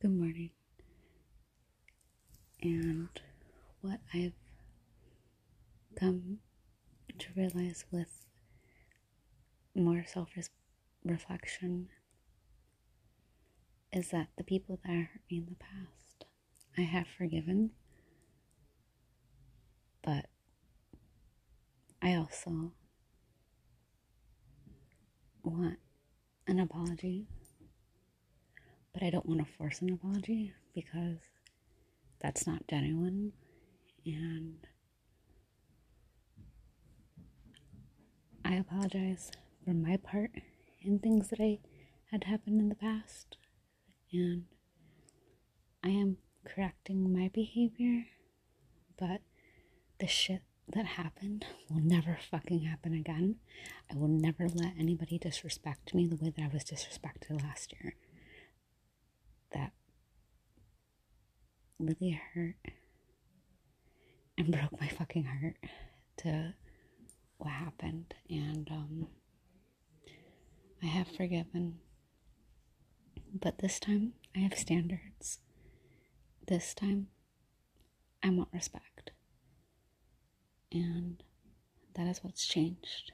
Good morning. And what I've come to realize with more self reflection is that the people that hurt me in the past, I have forgiven, but I also want an apology, but I don't want to force an apology because that's not genuine and I apologize for my part in things that I had happened in the past and I am correcting my behavior, but the shit that happened will never fucking happen again. I will never let anybody disrespect me the way that I was disrespected last year. That really hurt and broke my fucking heart to what happened. And um, I have forgiven. But this time, I have standards. This time, I want respect. And that is what's changed.